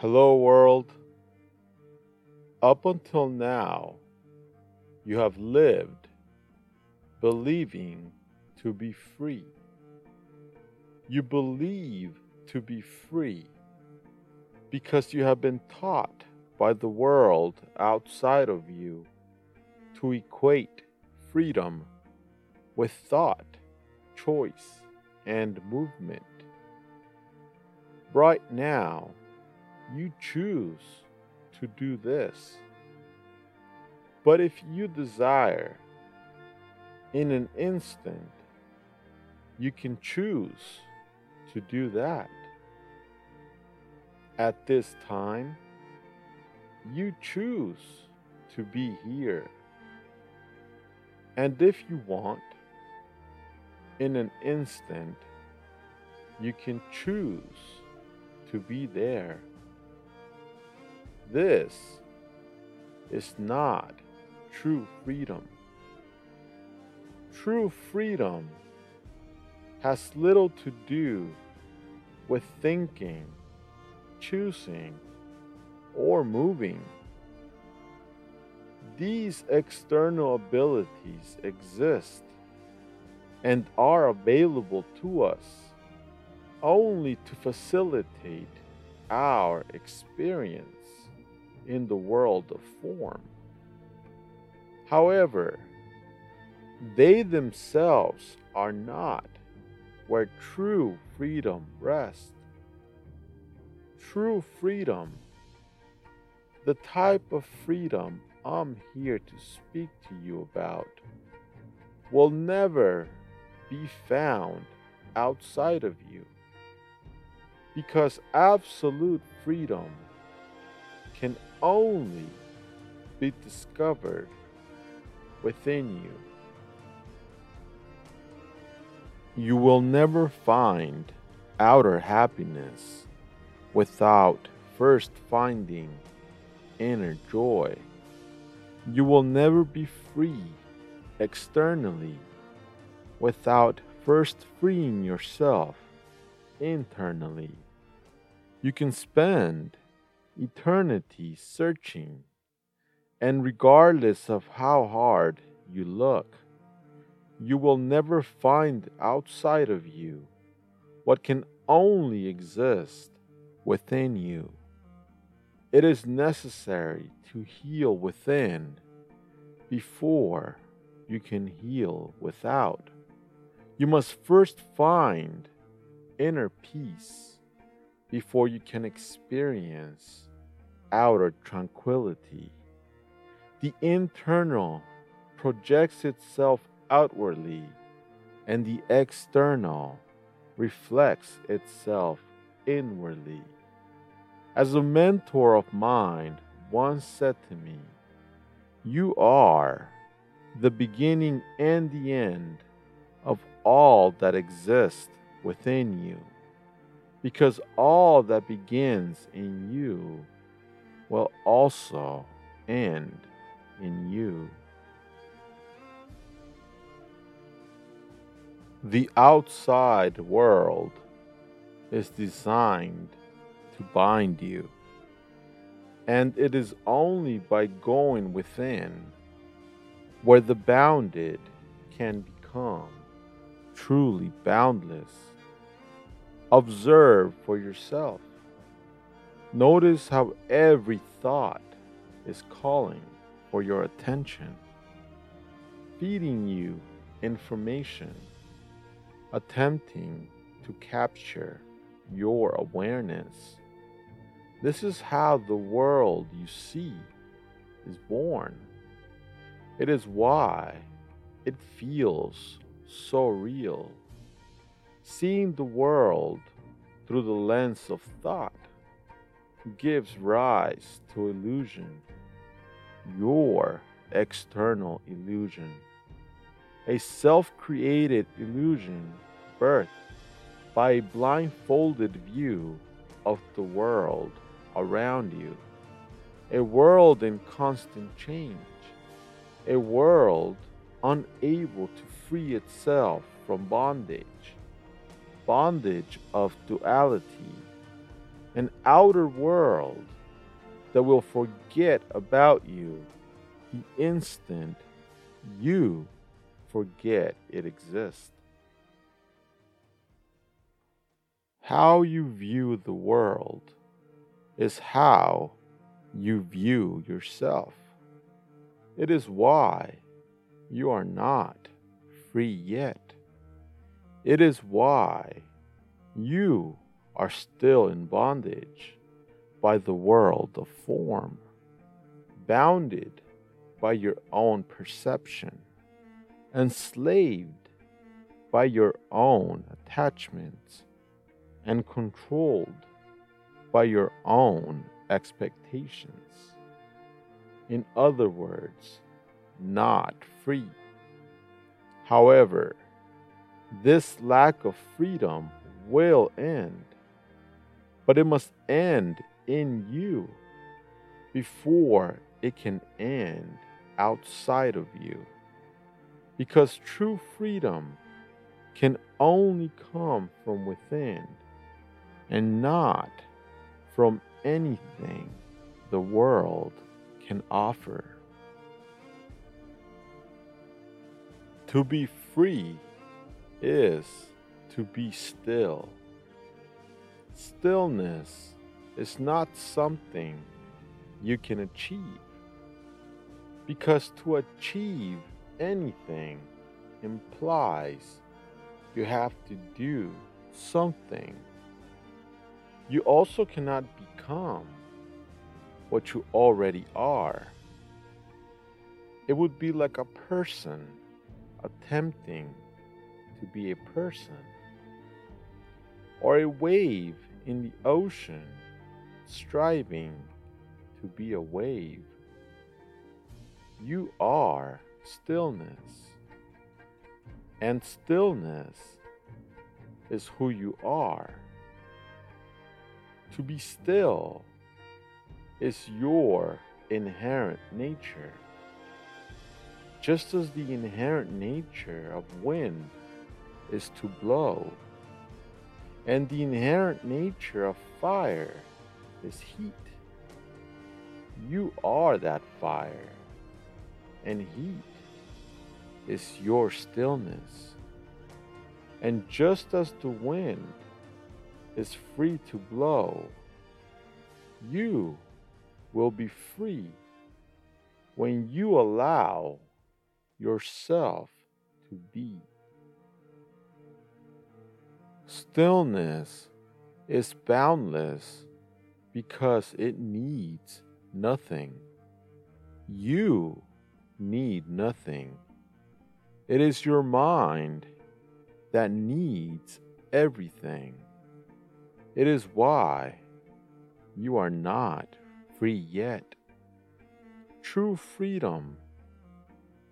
Hello, world. Up until now, you have lived believing to be free. You believe to be free because you have been taught by the world outside of you to equate freedom with thought, choice, and movement. Right now, you choose to do this. But if you desire, in an instant, you can choose to do that. At this time, you choose to be here. And if you want, in an instant, you can choose to be there. This is not true freedom. True freedom has little to do with thinking, choosing, or moving. These external abilities exist and are available to us only to facilitate our experience in the world of form. However, they themselves are not where true freedom rests. True freedom, the type of freedom I'm here to speak to you about, will never be found outside of you. Because absolute freedom can only be discovered within you. You will never find outer happiness without first finding inner joy. You will never be free externally without first freeing yourself internally. You can spend eternity searching, and regardless of how hard you look, you will never find outside of you what can only exist within you. It is necessary to heal within before you can heal without. You must first find inner peace before you can experience outer tranquility. The internal projects itself outwardly, and the external reflects itself inwardly. As a mentor of mine once said to me, You are the beginning and the end of all that exists within you, because all that begins in you will also end in you. The outside world is designed to bind you, and it is only by going within where the bounded can become truly boundless. Observe for yourself. Notice how every thought is calling for your attention, feeding you information, attempting to capture your awareness. This is how the world you see is born. It is why it feels so real. Seeing the world through the lens of thought gives rise to illusion, your external illusion, a self created illusion birthed by a blindfolded view of the world around you, a world in constant change, a world unable to free itself from bondage, bondage of duality an outer world that will forget about you the instant you forget it exists. How you view the world is how you view yourself. It is why you are not free yet. It is why you are still in bondage by the world of form, bounded by your own perception, enslaved by your own attachments, and controlled by your own expectations. In other words, not free. However, this lack of freedom will end, but it must end in you before it can end outside of you. Because true freedom can only come from within and not from anything the world can offer. To be free is to be still. Stillness is not something you can achieve. Because to achieve anything implies you have to do something. You also cannot become what you already are. It would be like a person attempting to be a person, or a wave in the ocean striving to be a wave. You are stillness, and stillness is who you are. To be still is your inherent nature. Just as the inherent nature of wind is to blow, and the inherent nature of fire is heat. You are that fire, and heat is your stillness. And just as the wind is free to blow, you will be free when you allow yourself to be. Stillness is boundless because it needs nothing. You need nothing. It is your mind that needs everything. It is why you are not free yet. True freedom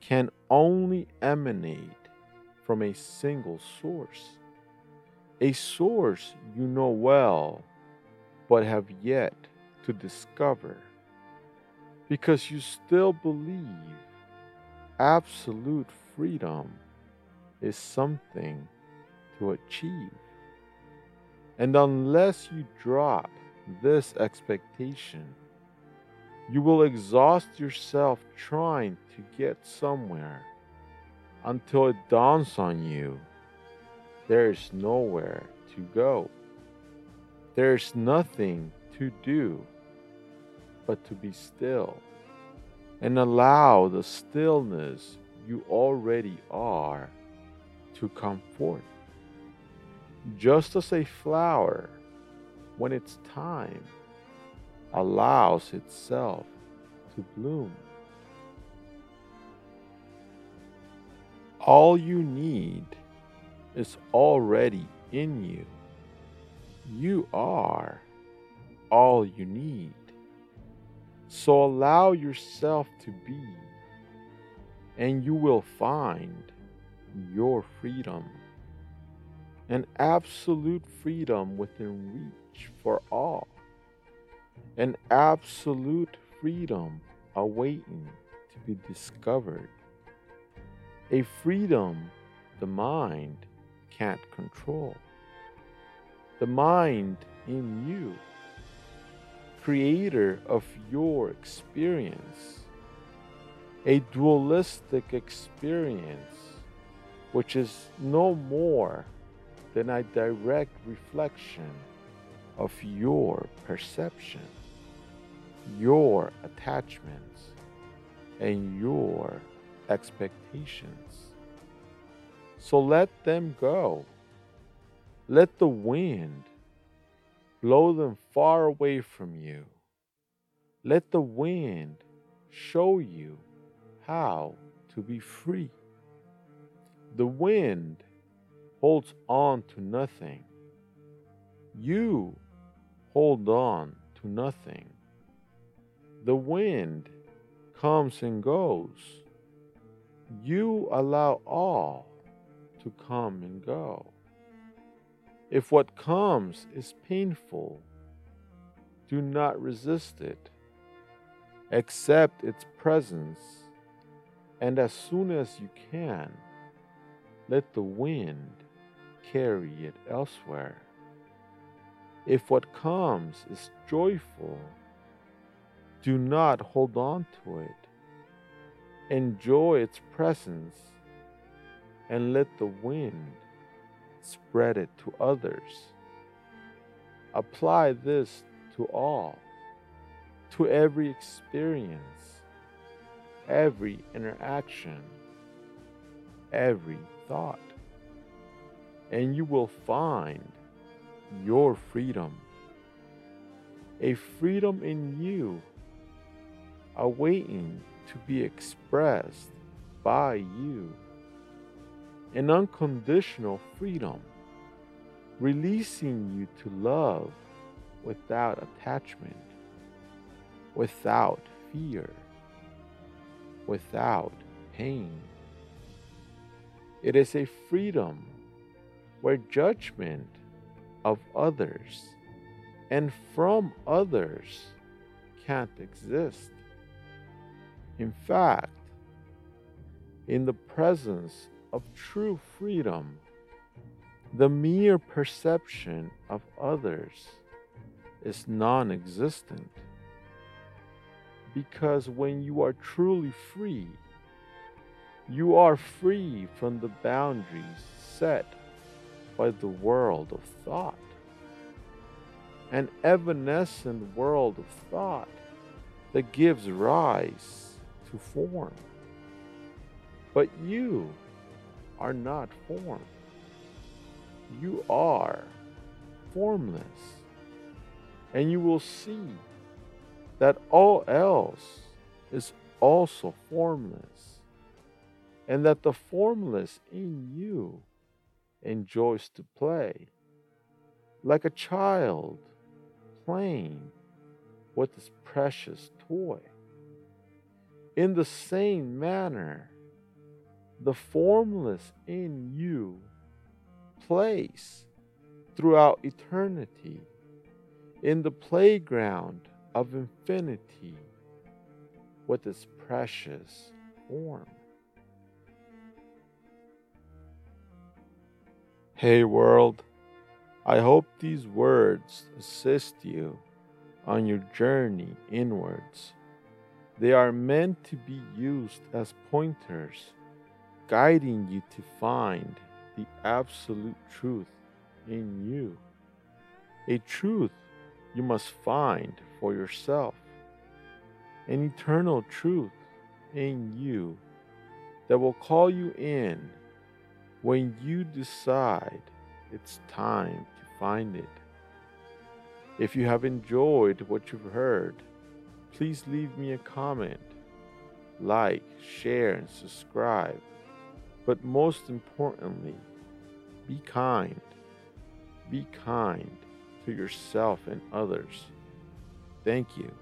can only emanate from a single source, a source you know well but have yet to discover because you still believe absolute freedom is something to achieve. And unless you drop this expectation, you will exhaust yourself trying to get somewhere until it dawns on you there is nowhere to go. There is nothing to do but to be still and allow the stillness you already are to come forth. Just as a flower, when it's time, allows itself to bloom. All you need is already in you. You are all you need. So allow yourself to be, and you will find your freedom. An absolute freedom within reach for all an absolute freedom awaiting to be discovered. A freedom the mind can't control. The mind in you creator of your experience, a dualistic experience, which is no more than a direct reflection of your perception, your attachments, and your expectations. So let them go. Let the wind blow them far away from you. Let the wind show you how to be free. The wind holds on to nothing. You hold on to nothing. The wind comes and goes. You allow all to come and go. If what comes is painful, do not resist it. Accept its presence, and as soon as you can, let the wind carry it elsewhere. If what comes is joyful, do not hold on to it. Enjoy its presence and let the wind spread it to others. Apply this to all, to every experience, every interaction, every thought, and you will find your freedom. A freedom in you awaiting to be expressed by you an unconditional freedom, releasing you to love without attachment, without fear, without pain. It is a freedom where judgment of others and from others can't exist. In fact, in the presence of true freedom, the mere perception of others is non existent. Because when you are truly free, you are free from the boundaries set by the world of thought. An evanescent world of thought that gives rise to form. But you, are not form. You are formless. And you will see that all else is also formless. And that the formless in you enjoys to play like a child playing with his precious toy. In the same manner, the formless in you plays throughout eternity in the playground of infinity with its precious form. Hey world, I hope these words assist you on your journey inwards. They are meant to be used as pointers guiding you to find the absolute truth in you. A truth you must find for yourself. An eternal truth in you that will call you in when you decide it's time to find it. If you have enjoyed what you've heard, please leave me a comment, like, share, and subscribe. But most importantly, be kind. Be kind to yourself and others. Thank you.